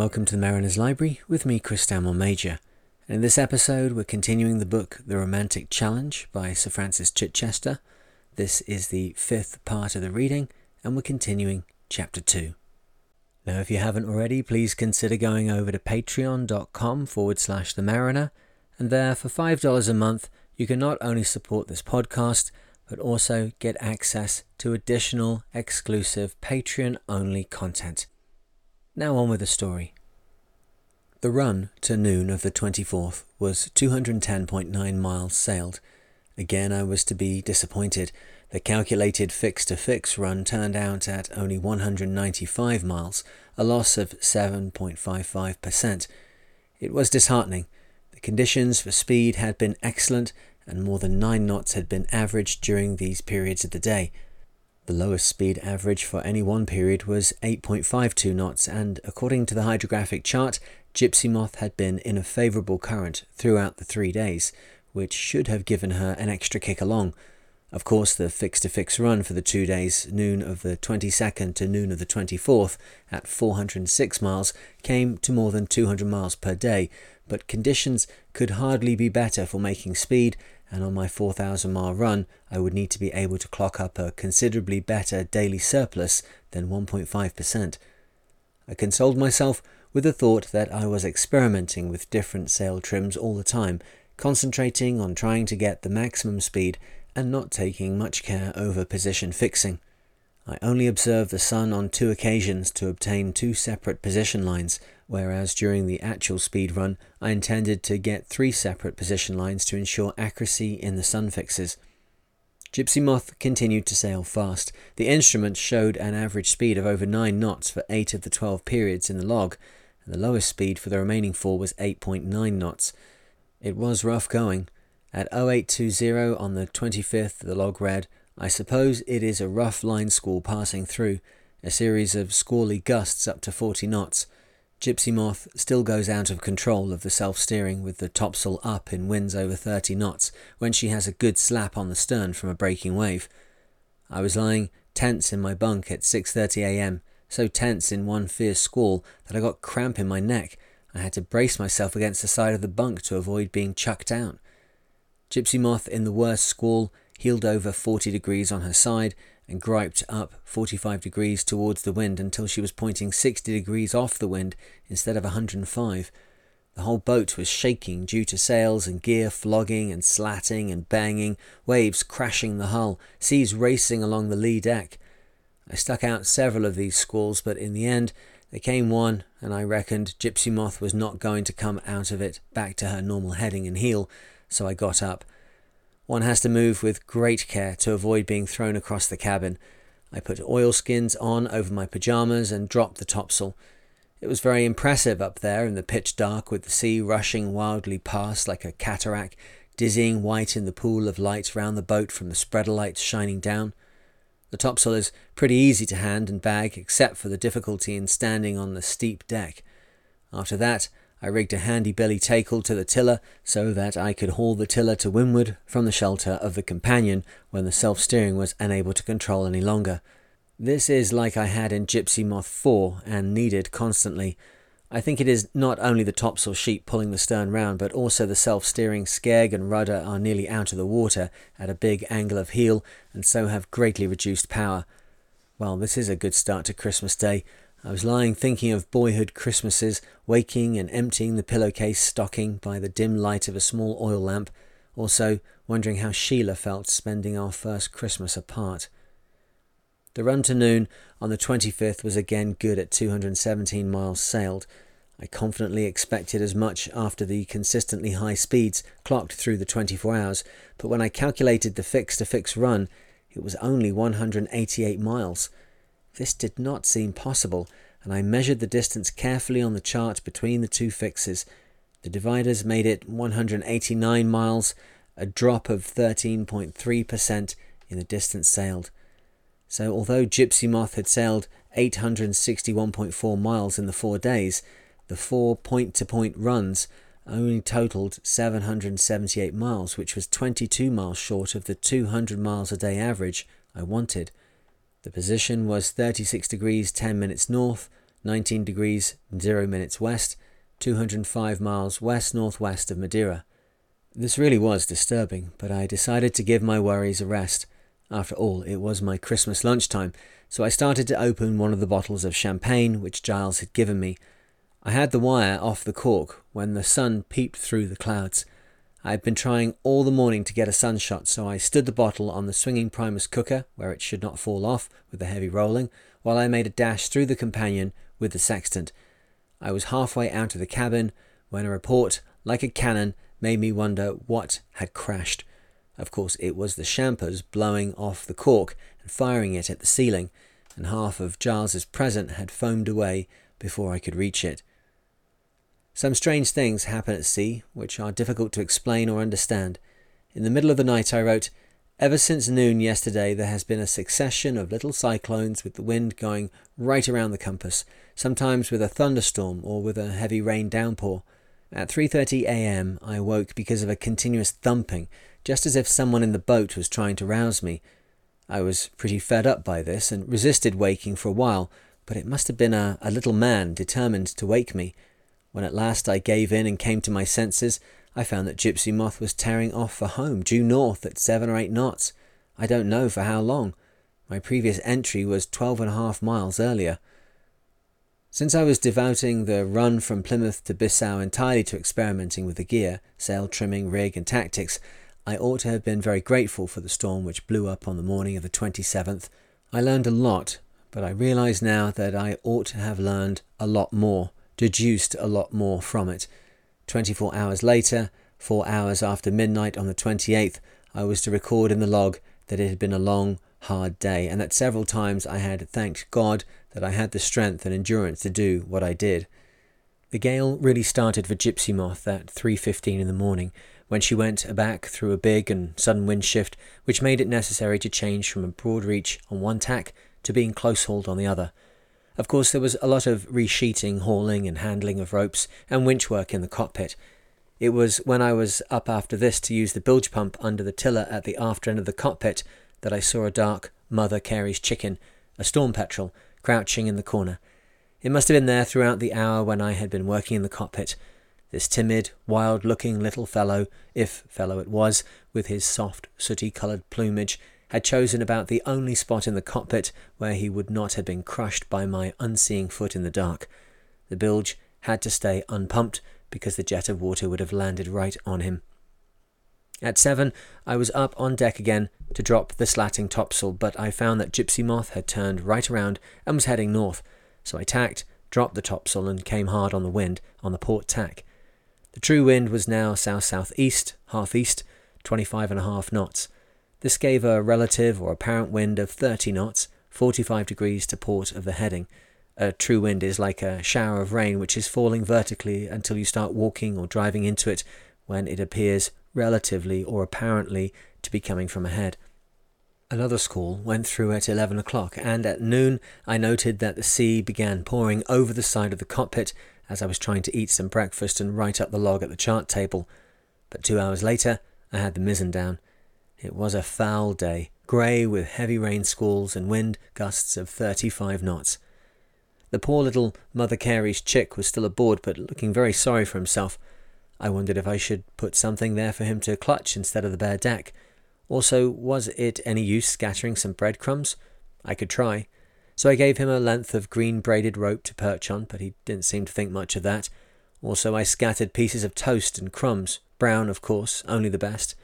Welcome to the Mariner's Library with me, Chris Stanmore Major. In this episode, we're continuing the book The Romantic Challenge by Sir Francis Chichester. This is the fifth part of the reading, and we're continuing chapter 2. Now, if you haven't already, please consider going over to patreon.com forward slash the mariner, and there for $5 a month, you can not only support this podcast, but also get access to additional exclusive Patreon only content. Now on with the story. The run to noon of the 24th was 210.9 miles sailed. Again, I was to be disappointed. The calculated fix to fix run turned out at only 195 miles, a loss of 7.55%. It was disheartening. The conditions for speed had been excellent, and more than 9 knots had been averaged during these periods of the day. The lowest speed average for any one period was 8.52 knots, and according to the hydrographic chart, Gipsy Moth had been in a favourable current throughout the three days, which should have given her an extra kick along. Of course, the fix to fix run for the two days, noon of the 22nd to noon of the 24th, at 406 miles, came to more than 200 miles per day, but conditions could hardly be better for making speed, and on my 4,000 mile run, I would need to be able to clock up a considerably better daily surplus than 1.5%. I consoled myself with the thought that I was experimenting with different sail trims all the time, concentrating on trying to get the maximum speed and not taking much care over position fixing. I only observed the sun on two occasions to obtain two separate position lines, whereas during the actual speed run I intended to get three separate position lines to ensure accuracy in the sun fixes. Gipsy Moth continued to sail fast. The instrument showed an average speed of over 9 knots for 8 of the 12 periods in the log, and the lowest speed for the remaining four was 8.9 knots. It was rough going. At 0820 on the 25th, the log read I suppose it is a rough line squall passing through, a series of squally gusts up to 40 knots. Gipsy Moth still goes out of control of the self steering with the topsail up in winds over 30 knots when she has a good slap on the stern from a breaking wave. I was lying tense in my bunk at 6:30 a.m., so tense in one fierce squall that I got cramp in my neck. I had to brace myself against the side of the bunk to avoid being chucked out. Gipsy Moth in the worst squall heeled over 40 degrees on her side and griped up 45 degrees towards the wind until she was pointing 60 degrees off the wind instead of 105. The whole boat was shaking due to sails and gear flogging and slatting and banging, waves crashing the hull, seas racing along the lee deck. I stuck out several of these squalls, but in the end there came one, and I reckoned Gipsy Moth was not going to come out of it back to her normal heading and heel, so I got up one has to move with great care to avoid being thrown across the cabin. I put oilskins on over my pyjamas and dropped the topsail. It was very impressive up there in the pitch dark with the sea rushing wildly past like a cataract, dizzying white in the pool of light round the boat from the spreader lights shining down. The topsail is pretty easy to hand and bag, except for the difficulty in standing on the steep deck. After that, I rigged a handy belly tackle to the tiller so that I could haul the tiller to windward from the shelter of the companion when the self steering was unable to control any longer. This is like I had in Gipsy Moth 4 and needed constantly. I think it is not only the topsail sheet pulling the stern round, but also the self steering skeg and rudder are nearly out of the water at a big angle of heel and so have greatly reduced power. Well, this is a good start to Christmas Day. I was lying thinking of boyhood Christmases, waking and emptying the pillowcase stocking by the dim light of a small oil lamp, also wondering how Sheila felt spending our first Christmas apart. The run to noon on the 25th was again good at 217 miles sailed. I confidently expected as much after the consistently high speeds clocked through the 24 hours, but when I calculated the fix to fix run, it was only 188 miles. This did not seem possible, and I measured the distance carefully on the chart between the two fixes. The dividers made it 189 miles, a drop of 13.3% in the distance sailed. So, although Gipsy Moth had sailed 861.4 miles in the four days, the four point to point runs only totalled 778 miles, which was 22 miles short of the 200 miles a day average I wanted. The position was 36 degrees 10 minutes north, 19 degrees 0 minutes west, 205 miles west northwest of Madeira. This really was disturbing, but I decided to give my worries a rest. After all, it was my Christmas lunchtime, so I started to open one of the bottles of champagne which Giles had given me. I had the wire off the cork when the sun peeped through the clouds. I had been trying all the morning to get a sunshot, so I stood the bottle on the swinging Primus cooker, where it should not fall off with the heavy rolling, while I made a dash through the companion with the sextant. I was halfway out of the cabin when a report, like a cannon, made me wonder what had crashed. Of course, it was the champers blowing off the cork and firing it at the ceiling, and half of Giles's present had foamed away before I could reach it. Some strange things happen at sea, which are difficult to explain or understand. In the middle of the night, I wrote, Ever since noon yesterday, there has been a succession of little cyclones with the wind going right around the compass, sometimes with a thunderstorm or with a heavy rain downpour. At 3:30 a.m., I woke because of a continuous thumping just as if someone in the boat was trying to rouse me. I was pretty fed up by this and resisted waking for a while, but it must have been a, a little man determined to wake me. When at last I gave in and came to my senses, I found that Gipsy Moth was tearing off for home, due north at seven or eight knots. I don't know for how long. My previous entry was twelve and a half miles earlier. Since I was devoting the run from Plymouth to Bissau entirely to experimenting with the gear, sail trimming, rig, and tactics, I ought to have been very grateful for the storm which blew up on the morning of the 27th. I learned a lot, but I realise now that I ought to have learned a lot more, deduced a lot more from it. 24 hours later, four hours after midnight on the 28th, I was to record in the log that it had been a long, hard day, and that several times I had thanked God that I had the strength and endurance to do what I did. The gale really started for Gipsy Moth at 3.15 in the morning, when she went aback through a big and sudden wind shift, which made it necessary to change from a broad reach on one tack to being close hauled on the other. Of course, there was a lot of resheeting, hauling, and handling of ropes and winch work in the cockpit. It was when I was up after this to use the bilge pump under the tiller at the after end of the cockpit that I saw a dark Mother Carey's chicken, a storm petrel, crouching in the corner. It must have been there throughout the hour when I had been working in the cockpit, this timid, wild looking little fellow, if fellow it was, with his soft, sooty coloured plumage, had chosen about the only spot in the cockpit where he would not have been crushed by my unseeing foot in the dark. The bilge had to stay unpumped because the jet of water would have landed right on him. At seven, I was up on deck again to drop the slatting topsail, but I found that Gipsy Moth had turned right around and was heading north, so I tacked, dropped the topsail, and came hard on the wind on the port tack. The true wind was now south southeast, half east, 25 and a half knots. This gave a relative or apparent wind of 30 knots, 45 degrees to port of the heading. A true wind is like a shower of rain which is falling vertically until you start walking or driving into it when it appears relatively or apparently to be coming from ahead. Another squall went through at 11 o'clock, and at noon I noted that the sea began pouring over the side of the cockpit as I was trying to eat some breakfast and write up the log at the chart table. But two hours later, I had the mizzen down. It was a foul day, grey with heavy rain squalls and wind gusts of 35 knots. The poor little Mother Carey's chick was still aboard, but looking very sorry for himself. I wondered if I should put something there for him to clutch instead of the bare deck. Also, was it any use scattering some breadcrumbs? I could try. So I gave him a length of green braided rope to perch on, but he didn't seem to think much of that. Also, I scattered pieces of toast and crumbs, brown, of course, only the best.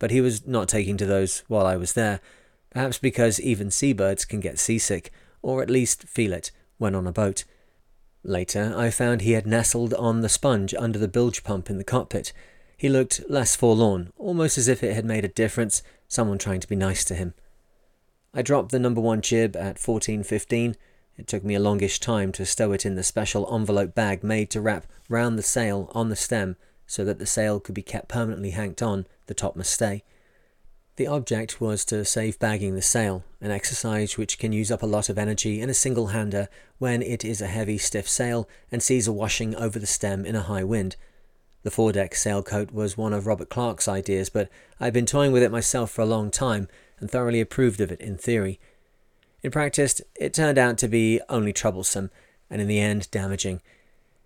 But he was not taking to those while I was there, perhaps because even seabirds can get seasick, or at least feel it, when on a boat. Later, I found he had nestled on the sponge under the bilge pump in the cockpit. He looked less forlorn, almost as if it had made a difference, someone trying to be nice to him. I dropped the number one jib at 14.15. It took me a longish time to stow it in the special envelope bag made to wrap round the sail on the stem so that the sail could be kept permanently hanked on, the topmast stay. The object was to save bagging the sail, an exercise which can use up a lot of energy in a single hander when it is a heavy, stiff sail and sees a washing over the stem in a high wind. The foredeck sailcoat was one of Robert Clark's ideas, but I'd been toying with it myself for a long time and thoroughly approved of it in theory. In practice, it turned out to be only troublesome, and in the end damaging.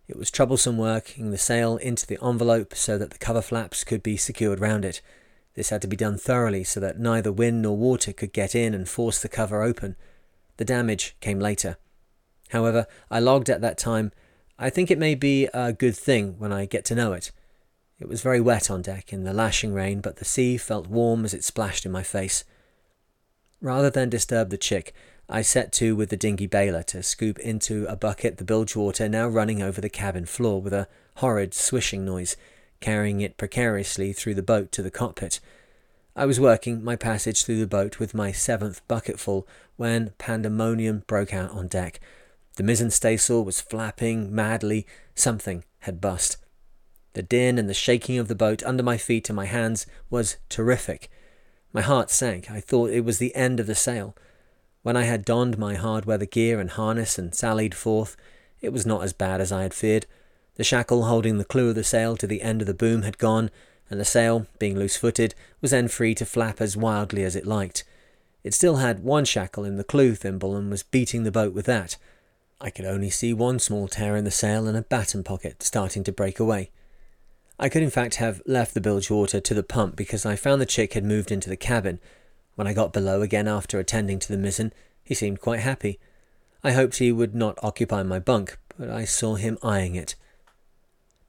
It was troublesome working the sail into the envelope so that the cover flaps could be secured round it. This had to be done thoroughly so that neither wind nor water could get in and force the cover open. The damage came later. However, I logged at that time. I think it may be a good thing when I get to know it. It was very wet on deck in the lashing rain, but the sea felt warm as it splashed in my face. Rather than disturb the chick, I set to with the dinghy bailer to scoop into a bucket the bilge water now running over the cabin floor with a horrid swishing noise, carrying it precariously through the boat to the cockpit. I was working my passage through the boat with my seventh bucketful when pandemonium broke out on deck. The mizzen staysail was flapping madly. Something had bust. The din and the shaking of the boat under my feet and my hands was terrific. My heart sank. I thought it was the end of the sail. When I had donned my hard weather gear and harness and sallied forth, it was not as bad as I had feared. The shackle holding the clew of the sail to the end of the boom had gone, and the sail, being loose footed, was then free to flap as wildly as it liked. It still had one shackle in the clew thimble and was beating the boat with that. I could only see one small tear in the sail and a batten pocket starting to break away. I could in fact have left the bilge water to the pump because I found the chick had moved into the cabin. When I got below again after attending to the mizzen, he seemed quite happy. I hoped he would not occupy my bunk, but I saw him eyeing it.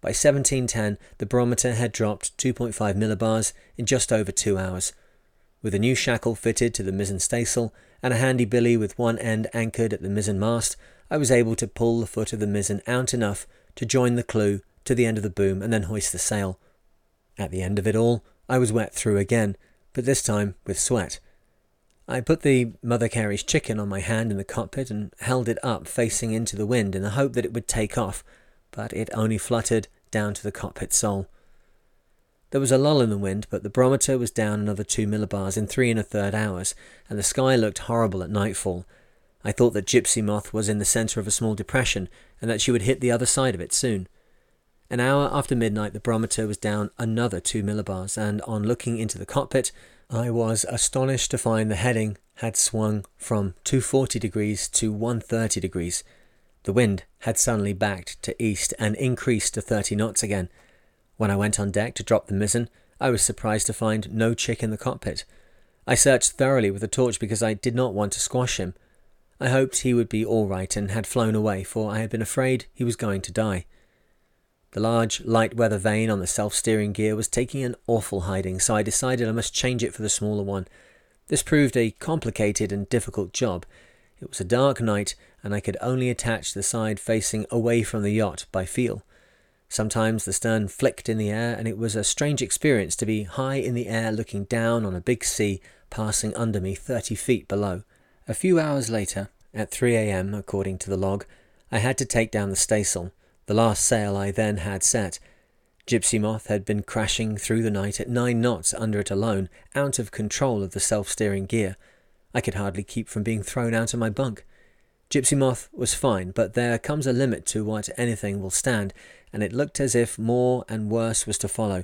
By 1710, the barometer had dropped 2.5 millibars in just over two hours. With a new shackle fitted to the mizzen staysail and a handy billy with one end anchored at the mizzen mast, I was able to pull the foot of the mizzen out enough to join the clew to the end of the boom and then hoist the sail. At the end of it all, I was wet through again, but this time with sweat. I put the Mother Carey's chicken on my hand in the cockpit and held it up facing into the wind in the hope that it would take off, but it only fluttered down to the cockpit sole. There was a lull in the wind, but the barometer was down another two millibars in three and a third hours, and the sky looked horrible at nightfall. I thought that Gipsy Moth was in the centre of a small depression, and that she would hit the other side of it soon. An hour after midnight, the barometer was down another two millibars, and on looking into the cockpit, I was astonished to find the heading had swung from 240 degrees to 130 degrees. The wind had suddenly backed to east and increased to 30 knots again. When I went on deck to drop the mizzen, I was surprised to find no chick in the cockpit. I searched thoroughly with a torch because I did not want to squash him. I hoped he would be all right and had flown away, for I had been afraid he was going to die. The large light weather vane on the self steering gear was taking an awful hiding, so I decided I must change it for the smaller one. This proved a complicated and difficult job. It was a dark night, and I could only attach the side facing away from the yacht by feel. Sometimes the stern flicked in the air, and it was a strange experience to be high in the air looking down on a big sea passing under me thirty feet below. A few hours later, at 3 a.m., according to the log, I had to take down the staysail the last sail I then had set. Gipsy Moth had been crashing through the night at nine knots under it alone, out of control of the self steering gear. I could hardly keep from being thrown out of my bunk. Gipsy Moth was fine, but there comes a limit to what anything will stand, and it looked as if more and worse was to follow.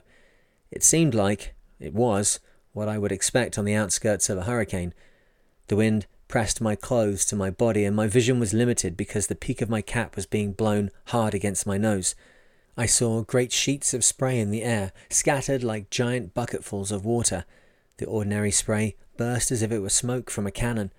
It seemed like, it was, what I would expect on the outskirts of a hurricane. The wind pressed my clothes to my body, and my vision was limited because the peak of my cap was being blown hard against my nose. I saw great sheets of spray in the air, scattered like giant bucketfuls of water. The ordinary spray burst as if it were smoke from a cannon.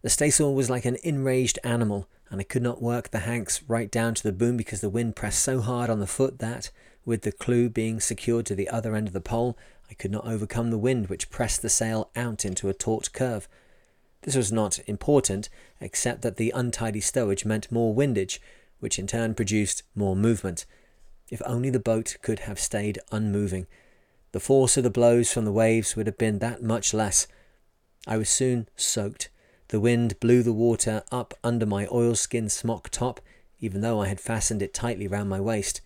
The staysail was like an enraged animal, and I could not work the hanks right down to the boom because the wind pressed so hard on the foot that, with the clew being secured to the other end of the pole, I could not overcome the wind which pressed the sail out into a taut curve. This was not important, except that the untidy stowage meant more windage, which in turn produced more movement. If only the boat could have stayed unmoving. The force of the blows from the waves would have been that much less. I was soon soaked. The wind blew the water up under my oilskin smock top, even though I had fastened it tightly round my waist.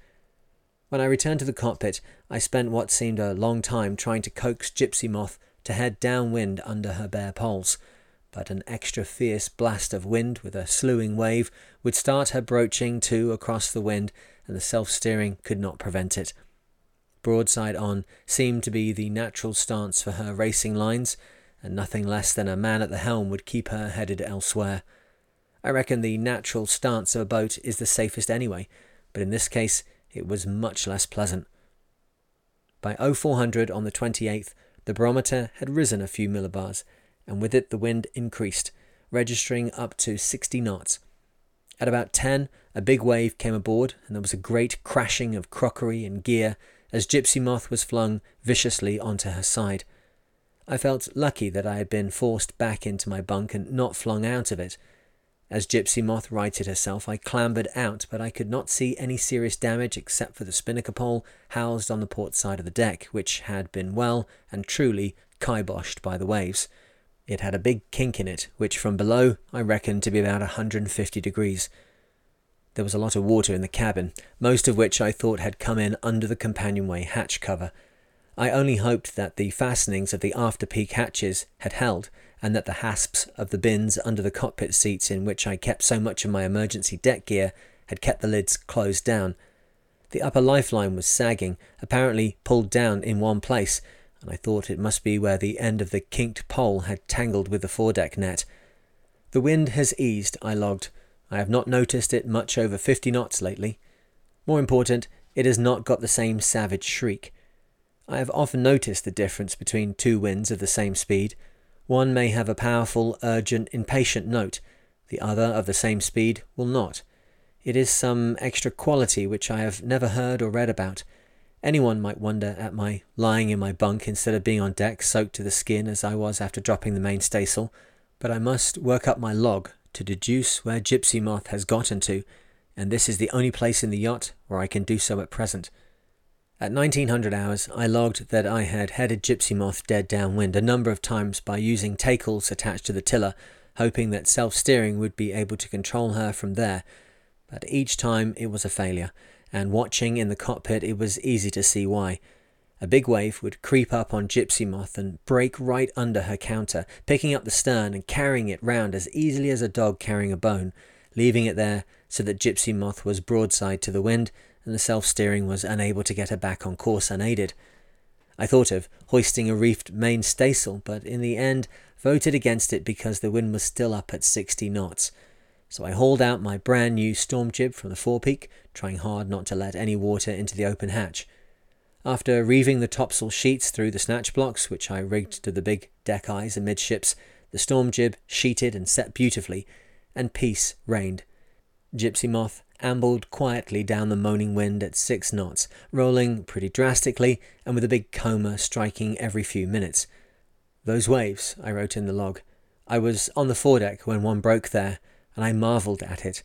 When I returned to the cockpit, I spent what seemed a long time trying to coax Gipsy Moth to head downwind under her bare poles but an extra fierce blast of wind with a slewing wave would start her broaching to across the wind, and the self steering could not prevent it. Broadside on seemed to be the natural stance for her racing lines, and nothing less than a man at the helm would keep her headed elsewhere. I reckon the natural stance of a boat is the safest anyway, but in this case it was much less pleasant. By 0400 on the 28th, the barometer had risen a few millibars, and with it the wind increased, registering up to 60 knots. At about 10, a big wave came aboard, and there was a great crashing of crockery and gear as Gipsy Moth was flung viciously onto her side. I felt lucky that I had been forced back into my bunk and not flung out of it. As Gipsy Moth righted herself, I clambered out, but I could not see any serious damage except for the spinnaker pole housed on the port side of the deck, which had been well and truly kiboshed by the waves. It had a big kink in it, which from below I reckoned to be about 150 degrees. There was a lot of water in the cabin, most of which I thought had come in under the companionway hatch cover. I only hoped that the fastenings of the after peak hatches had held, and that the hasps of the bins under the cockpit seats in which I kept so much of my emergency deck gear had kept the lids closed down. The upper lifeline was sagging, apparently pulled down in one place, and I thought it must be where the end of the kinked pole had tangled with the foredeck net. The wind has eased, I logged, I have not noticed it much over 50 knots lately. More important, it has not got the same savage shriek. I have often noticed the difference between two winds of the same speed. One may have a powerful, urgent, impatient note, the other of the same speed will not. It is some extra quality which I have never heard or read about. Anyone might wonder at my lying in my bunk instead of being on deck, soaked to the skin as I was after dropping the main staysail, but I must work up my log to deduce where Gipsy Moth has gotten to, and this is the only place in the yacht where I can do so at present. At 1900 hours, I logged that I had headed Gipsy Moth dead downwind a number of times by using tackles attached to the tiller, hoping that self steering would be able to control her from there, but each time it was a failure, and watching in the cockpit it was easy to see why. A big wave would creep up on Gipsy Moth and break right under her counter, picking up the stern and carrying it round as easily as a dog carrying a bone, leaving it there so that Gipsy Moth was broadside to the wind and the self steering was unable to get her back on course unaided. I thought of hoisting a reefed main staysail, but in the end voted against it because the wind was still up at 60 knots. So I hauled out my brand new storm jib from the forepeak, trying hard not to let any water into the open hatch. After reeving the topsail sheets through the snatch blocks, which I rigged to the big deck eyes amidships, the storm jib sheeted and set beautifully, and peace reigned. Gipsy Moth ambled quietly down the moaning wind at six knots, rolling pretty drastically and with a big comber striking every few minutes. Those waves, I wrote in the log. I was on the foredeck when one broke there, and I marvelled at it.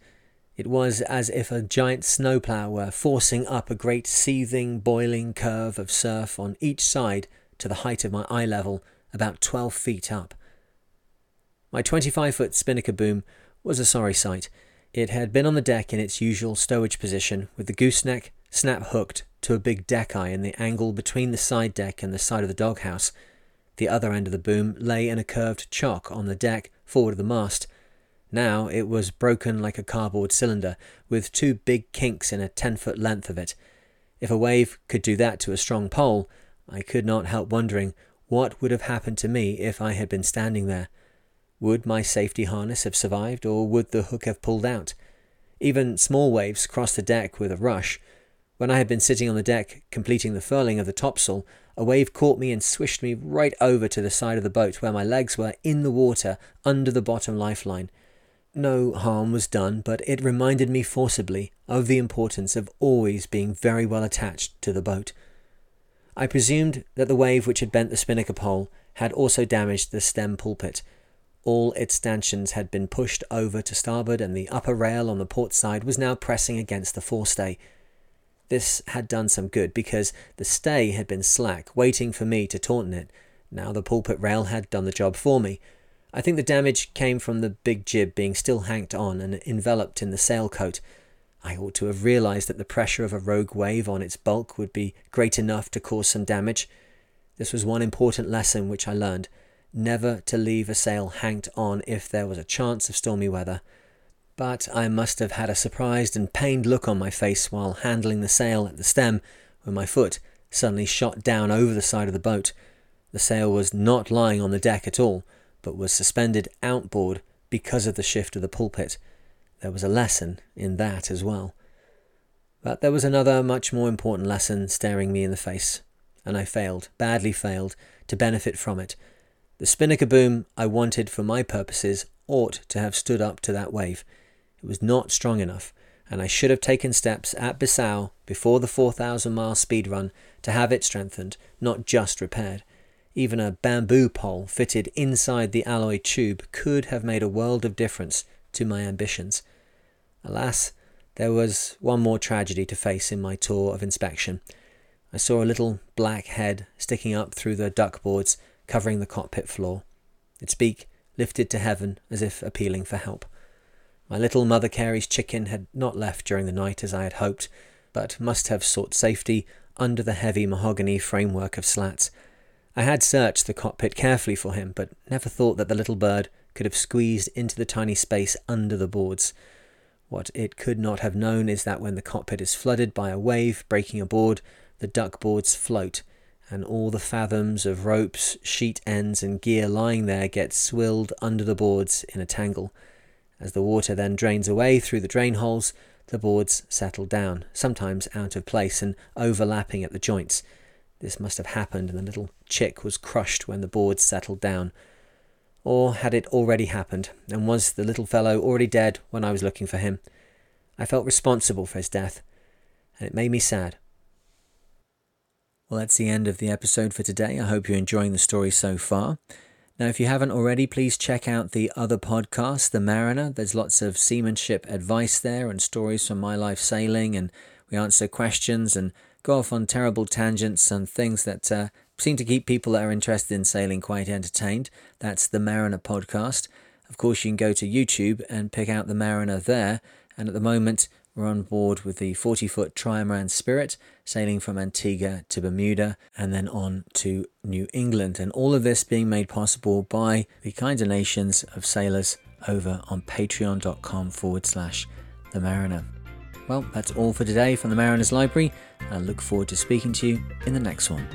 It was as if a giant snowplough were forcing up a great seething, boiling curve of surf on each side to the height of my eye level, about 12 feet up. My 25 foot spinnaker boom was a sorry sight. It had been on the deck in its usual stowage position, with the gooseneck snap hooked to a big deck eye in the angle between the side deck and the side of the doghouse. The other end of the boom lay in a curved chock on the deck forward of the mast, now it was broken like a cardboard cylinder, with two big kinks in a ten foot length of it. If a wave could do that to a strong pole, I could not help wondering what would have happened to me if I had been standing there. Would my safety harness have survived, or would the hook have pulled out? Even small waves crossed the deck with a rush. When I had been sitting on the deck completing the furling of the topsail, a wave caught me and swished me right over to the side of the boat where my legs were in the water under the bottom lifeline. No harm was done, but it reminded me forcibly of the importance of always being very well attached to the boat. I presumed that the wave which had bent the spinnaker pole had also damaged the stem pulpit. All its stanchions had been pushed over to starboard, and the upper rail on the port side was now pressing against the forestay. This had done some good because the stay had been slack, waiting for me to tauten it. Now the pulpit rail had done the job for me. I think the damage came from the big jib being still hanked on and enveloped in the sailcoat. I ought to have realized that the pressure of a rogue wave on its bulk would be great enough to cause some damage. This was one important lesson which I learned never to leave a sail hanked on if there was a chance of stormy weather. But I must have had a surprised and pained look on my face while handling the sail at the stem when my foot suddenly shot down over the side of the boat. The sail was not lying on the deck at all but was suspended outboard because of the shift of the pulpit. There was a lesson in that as well. But there was another, much more important lesson staring me in the face, and I failed, badly failed, to benefit from it. The spinnaker boom I wanted for my purposes ought to have stood up to that wave. It was not strong enough, and I should have taken steps at Bissau before the 4,000 mile speed run to have it strengthened, not just repaired. Even a bamboo pole fitted inside the alloy tube could have made a world of difference to my ambitions. Alas, there was one more tragedy to face in my tour of inspection. I saw a little black head sticking up through the duckboards covering the cockpit floor, its beak lifted to heaven as if appealing for help. My little Mother Carey's chicken had not left during the night as I had hoped, but must have sought safety under the heavy mahogany framework of slats. I had searched the cockpit carefully for him, but never thought that the little bird could have squeezed into the tiny space under the boards. What it could not have known is that when the cockpit is flooded by a wave breaking aboard, the duck boards float, and all the fathoms of ropes, sheet ends, and gear lying there get swilled under the boards in a tangle. As the water then drains away through the drain holes, the boards settle down, sometimes out of place and overlapping at the joints. This must have happened, and the little chick was crushed when the boards settled down. Or had it already happened, and was the little fellow already dead when I was looking for him? I felt responsible for his death, and it made me sad. Well, that's the end of the episode for today. I hope you're enjoying the story so far. Now, if you haven't already, please check out the other podcast, The Mariner. There's lots of seamanship advice there and stories from my life sailing, and we answer questions and go off on terrible tangents and things that uh, seem to keep people that are interested in sailing quite entertained. That's The Mariner podcast. Of course, you can go to YouTube and pick out The Mariner there. And at the moment, we're on board with the 40 foot Trimaran Spirit, sailing from Antigua to Bermuda and then on to New England. And all of this being made possible by the kind donations of sailors over on patreon.com forward slash the mariner. Well, that's all for today from the Mariner's Library, and I look forward to speaking to you in the next one.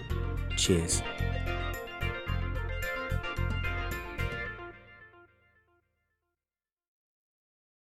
Cheers.